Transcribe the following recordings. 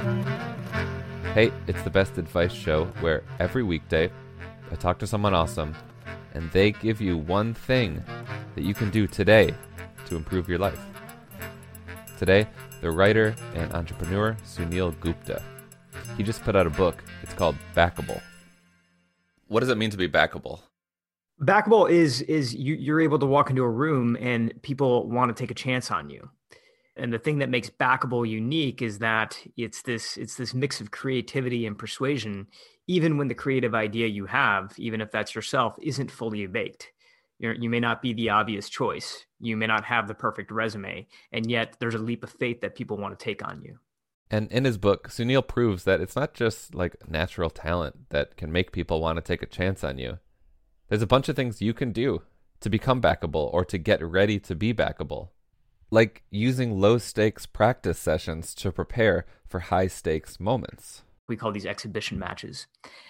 Hey, it's the Best Advice Show where every weekday I talk to someone awesome and they give you one thing that you can do today to improve your life. Today, the writer and entrepreneur Suneel Gupta. He just put out a book. It's called Backable. What does it mean to be backable? Backable is is you, you're able to walk into a room and people want to take a chance on you and the thing that makes backable unique is that it's this it's this mix of creativity and persuasion even when the creative idea you have even if that's yourself isn't fully baked. You're, you may not be the obvious choice. You may not have the perfect resume and yet there's a leap of faith that people want to take on you. And in his book Suneel proves that it's not just like natural talent that can make people want to take a chance on you. There's a bunch of things you can do to become backable or to get ready to be backable like using low stakes practice sessions to prepare for high stakes moments. We call these exhibition matches.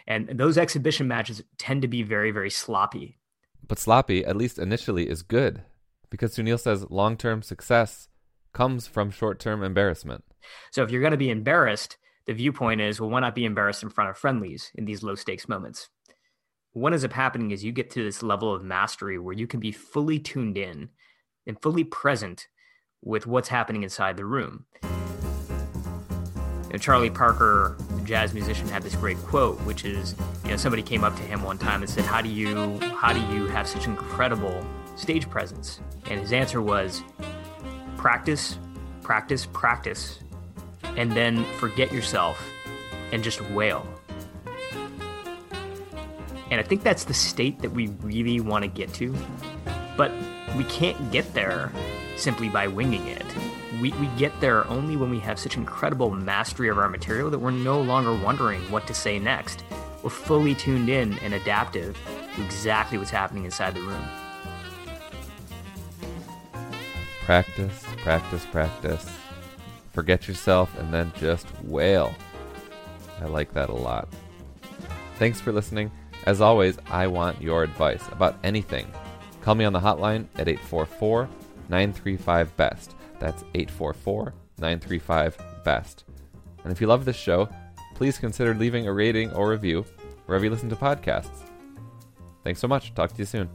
And those exhibition matches tend to be very, very sloppy. But sloppy, at least initially, is good because Suneel says long term success comes from short term embarrassment. So if you're going to be embarrassed, the viewpoint is well, why not be embarrassed in front of friendlies in these low stakes moments? What ends up happening is you get to this level of mastery where you can be fully tuned in and fully present with what's happening inside the room. You know, Charlie Parker, the jazz musician, had this great quote, which is, you know, somebody came up to him one time and said, "How do you, how do you have such incredible stage presence?" And his answer was, "Practice, practice, practice, and then forget yourself and just wail." And I think that's the state that we really want to get to, but we can't get there simply by winging it. We, we get there only when we have such incredible mastery of our material that we're no longer wondering what to say next. We're fully tuned in and adaptive to exactly what's happening inside the room. Practice, practice, practice. Forget yourself and then just wail. I like that a lot. Thanks for listening. As always, I want your advice about anything. Call me on the hotline at 844 935 BEST. That's 844 935 BEST. And if you love this show, please consider leaving a rating or review wherever you listen to podcasts. Thanks so much. Talk to you soon.